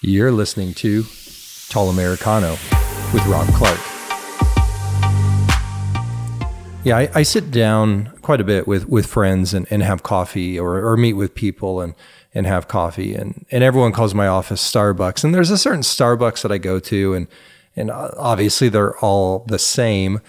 You're listening to Tall Americano with Ron Clark. Yeah, I, I, sit down quite a bit with, with friends and, and have coffee or, or meet with people and, and have coffee. And, and everyone calls my office Starbucks. And there's a certain Starbucks that I go to, and, and obviously they're all the same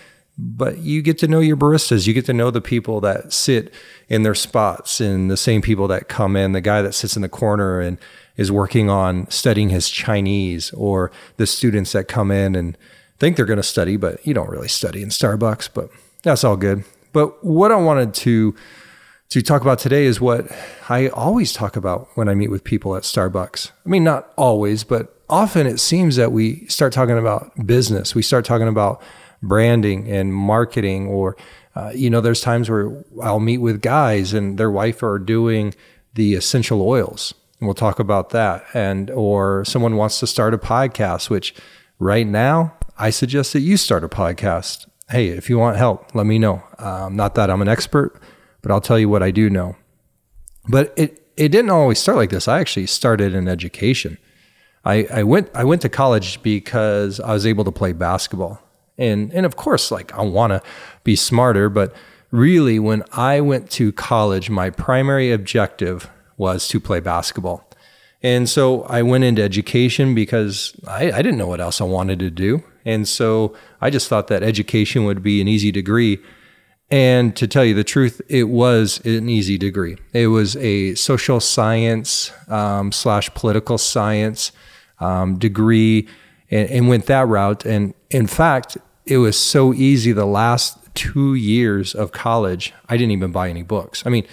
but you get to know your baristas. You get to know the people that sit in their spots and the same people that come in, the guy that sits in the corner and is working on studying his Chinese, or the students that come in and think they're going to study, but you don't really study in Starbucks, but that's all good. But what I wanted to to talk about today is what I always talk about when I meet with people at Starbucks. I mean, not always, but often it seems that we start talking about business. We start talking about branding and marketing or uh, you know there's times where i'll meet with guys and their wife are doing the essential oils. And we'll talk about that. And or someone wants to start a podcast which right now i suggest that you start a podcast. Hey if you want help let me know. Um, not that i'm an expert but i'll tell you what i do know. But it it didn't always start like this. I actually started in education. I, I went I went to college because I was able to play basketball and and of course like I want to be smarter but really when I went to college my primary objective was to play basketball and so I went into education because I, I didn't know what else I wanted to do and so I just thought that education would be an easy degree and to tell you the truth, it was an easy degree. It was a social science um, slash political science um, degree, and, and, went that route. And in fact, it was so easy the last two years of college, I didn't even buy any books. I mean,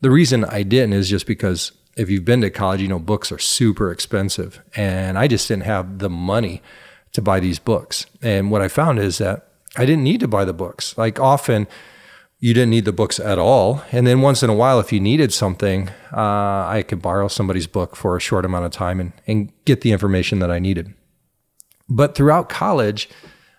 the reason I didn't is just because if you've been to college, you know, books are super expensive. And I just didn't have the money to buy these books. And what I found is that I didn't need to buy the books. Like often, you didn't need the books at all. And then once in a while, if you needed something, uh, I could borrow somebody's book for a short amount of time and, and get the information that I needed. But throughout college,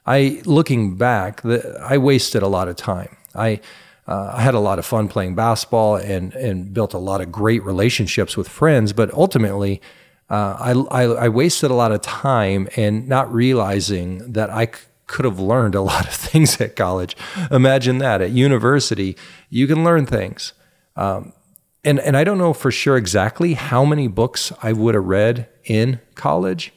I looking back, the, I wasted a lot of time. I uh, I had a lot of fun playing basketball and and built a lot of great relationships with friends, but ultimately. Uh, I, I, I wasted a lot of time and not realizing that I c- could have learned a lot of things at college. Imagine that at university, you can learn things. Um, and, and I don't know for sure exactly how many books I would have read in college,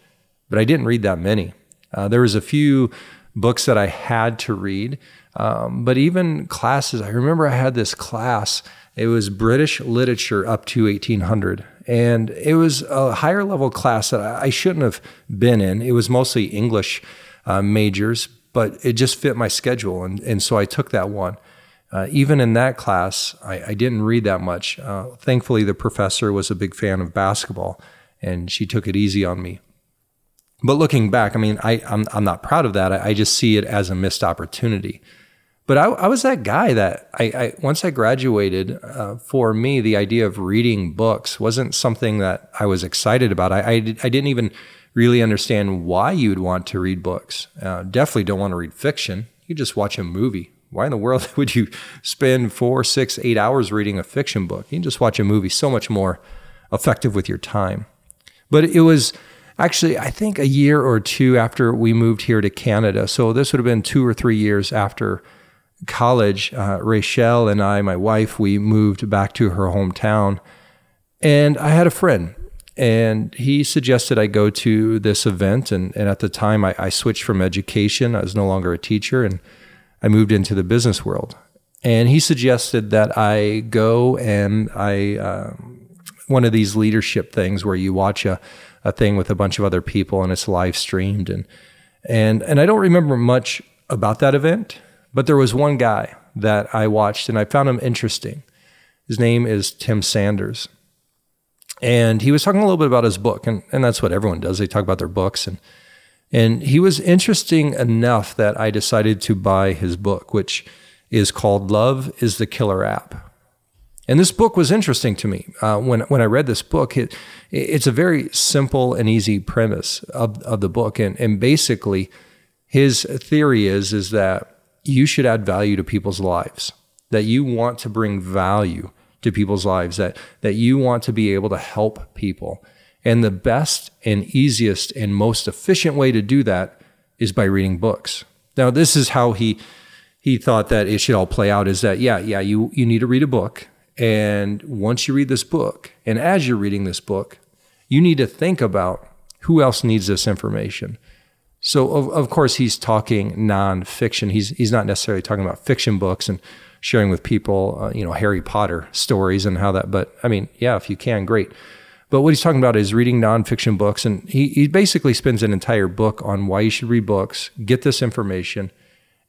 but I didn't read that many. Uh, there was a few books that I had to read, um, but even classes. I remember I had this class. It was British literature up to 1800, and it was a higher level class that I, shouldn't have been in. It was mostly English uh, majors, but it just fit my schedule, and and so I took that one. Uh, even in that class, I, I didn't read that much. Uh, thankfully, the professor was a big fan of basketball, and she took it easy on me. But looking back, I mean, I, I'm, I'm not proud of that. I, I just see it as a missed opportunity. But I, I was that guy that I, I once I graduated, uh, for me, the idea of reading books wasn't something that I was excited about. I, I, I didn't even really understand why you'd want to read books. Uh, definitely don't want to read fiction. You just watch a movie. Why in the world would you spend four, six, eight hours reading a fiction book? You can just watch a movie so much more effective with your time. But it was actually, I think a year or two after we moved here to Canada. So this would have been two or three years after college. Uh, Rachel and I, my wife, we moved back to her hometown. And I had a friend, and he suggested I go to this event. And, and at the time, I, I switched from education, I was no longer a teacher, and I moved into the business world. And he suggested that I go and I, um, one of these leadership things where you watch a, a thing with a bunch of other people and it's live streamed and and and I don't remember much about that event, but there was one guy that I watched and I found him interesting. His name is Tim Sanders. And he was talking a little bit about his book, and, and that's what everyone does. They talk about their books. And and he was interesting enough that I decided to buy his book, which is called Love is the Killer App. And this book was interesting to me. Uh, when, when I read this book, it, it's a very simple and easy premise of, of the book. And, and basically, his theory is, is that you should add value to people's lives, that you want to bring value to people's lives, that, that you want to be able to help people. And the best and easiest and most efficient way to do that is by reading books. Now, this is how he he thought that it should all play out is that yeah, yeah, you you need to read a book. And once you read this book, and as you're reading this book, you need to think about who else needs this information. So of, of course he's talking nonfiction. He's he's not necessarily talking about fiction books and sharing with people, uh, you know, Harry Potter stories and how that. But I mean, yeah, if you can, great. But what he's talking about is reading nonfiction books, and he he basically spends an entire book on why you should read books, get this information,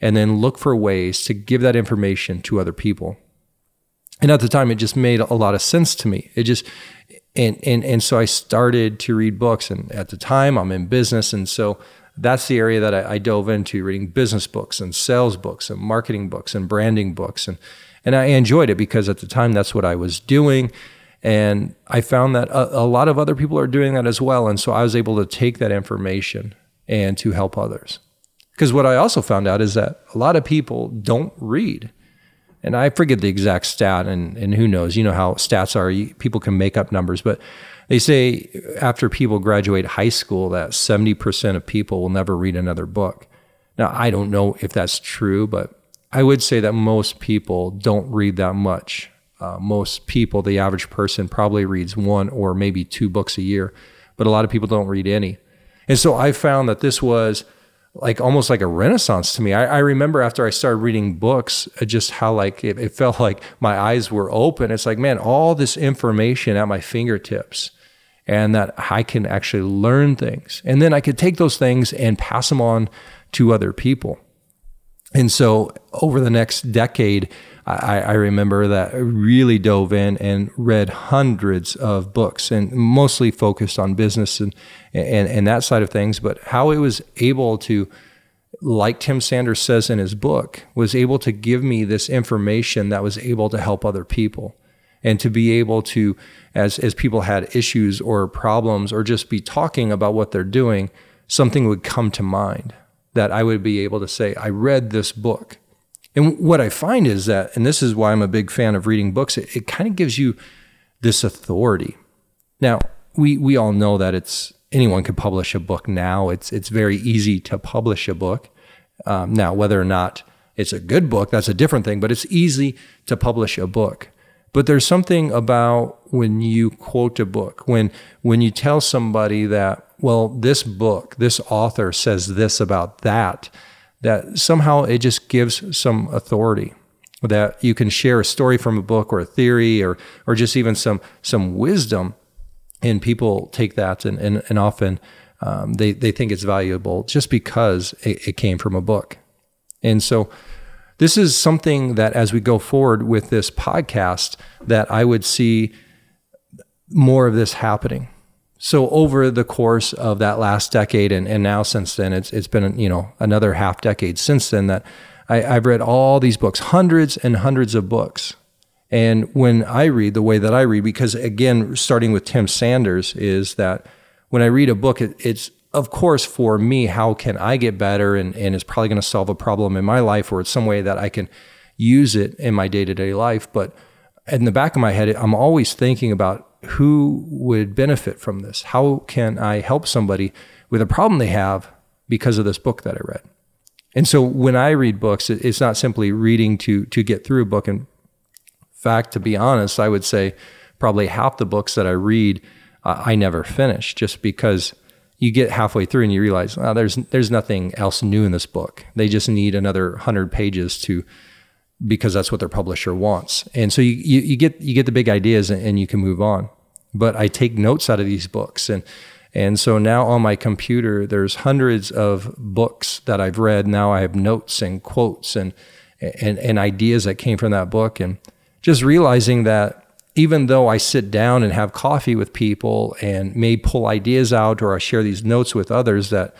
and then look for ways to give that information to other people. And at the time, it just made a lot of sense to me. It just and and and so I started to read books, and at the time, I'm in business, and so that's the area that I, I, dove into reading business books and sales books and marketing books and branding books and and I enjoyed it because at the time that's what I was doing and I found that a, a lot of other people are doing that as well and so I was able to take that information and to help others because what I also found out is that a lot of people don't read and I forget the exact stat and and who knows you know how stats are people can make up numbers but they say after people graduate high school that 70% of people will never read another book. Now, I don't know if that's true, but I would say that most people don't read that much. Uh, most people, the average person, probably reads one or maybe two books a year, but a lot of people don't read any. And so I found that this was like almost like a renaissance to me. I, I remember after I started reading books, uh, just how like it, it, felt like my eyes were open. It's like, man, all this information at my fingertips and that I can actually learn things. And then I could take those things and pass them on to other people. And so over the next decade, I, I, remember that I really dove in and read hundreds of books and mostly focused on business and, and, and that side of things, but how it was able to, like Tim Sanders says in his book, was able to give me this information that was able to help other people. And to be able to as as people had issues or problems or just be talking about what they're doing something would come to mind that I would be able to say I read this book. And what I find is that and this is why I'm a big fan of reading books it, it kind of gives you this authority. Now we we all know that it's anyone can publish a book now. It's it's very easy to publish a book. Um, now whether or not it's a good book that's a different thing but it's easy to publish a book but there's something about when you quote a book, when when you tell somebody that, well, this book, this author says this about that, that somehow it just gives some authority that you can share a story from a book or a theory or or just even some some wisdom. And people take that and and, and often um, they they think it's valuable just because it, it came from a book. And so this is something that as we go forward with this podcast that i would see more of this happening. So over the course of that last decade and, and now since then it's, it's been you know another half decade since then that I, i've read all these books hundreds and hundreds of books. And when i read the way that i read because again starting with tim sanders is that when i read a book it, it's of course, for me, how can I get better and, and it's probably going to solve a problem in my life or it's some way that I can use it in my day to day life. But in the back of my head, I'm always thinking about who would benefit from this. How can I help somebody with a problem they have because of this book that I read? And so when I read books, it's not simply reading to to get through a book. In fact, to be honest, I would say probably half the books that I read, uh, I never finish just because you get halfway through and you realize oh, there's there's nothing else new in this book. They just need another hundred pages to because that's what their publisher wants. And so you, you, you get you get the big ideas and, and, you can move on. But I take notes out of these books and and so now on my computer there's hundreds of books that I've read. Now I have notes and quotes and and, and ideas that came from that book and just realizing that even though I sit down and have coffee with people and may pull ideas out or I share these notes with others, that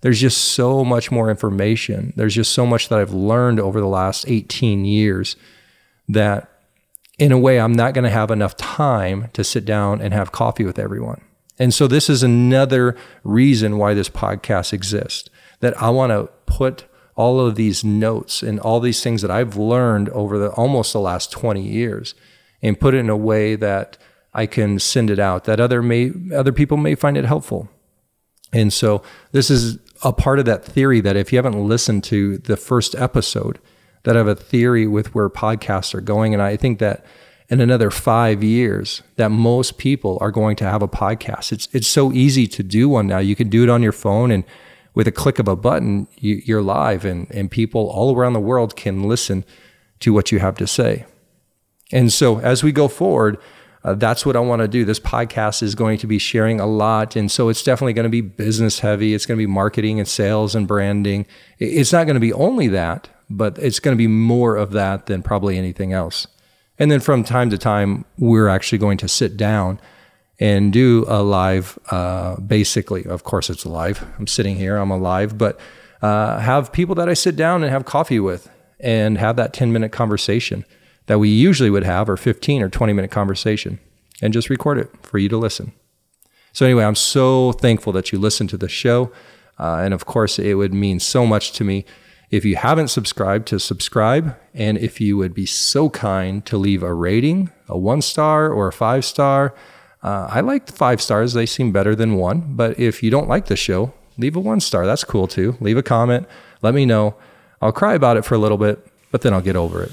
there's just so much more information. There's just so much that I've learned over the last 18 years that, in a way, I'm not going to have enough time to sit down and have coffee with everyone. And so, this is another reason why this podcast exists that I want to put all of these notes and all these things that I've learned over the almost the last 20 years and put it in a way that I can send it out that other may other people may find it helpful. And so this is a part of that theory that if you haven't listened to the first episode, that I have a theory with where podcasts are going. And I think that in another five years, that most people are going to have a podcast. It's it's so easy to do one now. You can do it on your phone and with a click of a button, you, are live and, and people all around the world can listen to what you have to say. And so as we go forward, uh, that's what I want to do. This podcast is going to be sharing a lot. And so it's definitely going to be business heavy. It's going to be marketing and sales and branding. It's not going to be only that, but it's going to be more of that than probably anything else. And then from time to time, we're actually going to sit down and do a live, uh, basically. Of course, it's live. I'm sitting here, I'm alive, but uh, have people that I sit down and have coffee with and have that 10 minute conversation that we usually would have, or 15 or 20 minute conversation, and just record it for you to listen. So, anyway, I'm so thankful that you listened to the show. Uh, and of course, it would mean so much to me if you haven't subscribed to subscribe. And if you would be so kind to leave a rating, a one star or a five star. Uh, I like five stars, they seem better than one. But if you don't like the show, leave a one star. That's cool too. Leave a comment. Let me know. I'll cry about it for a little bit, but then I'll get over it.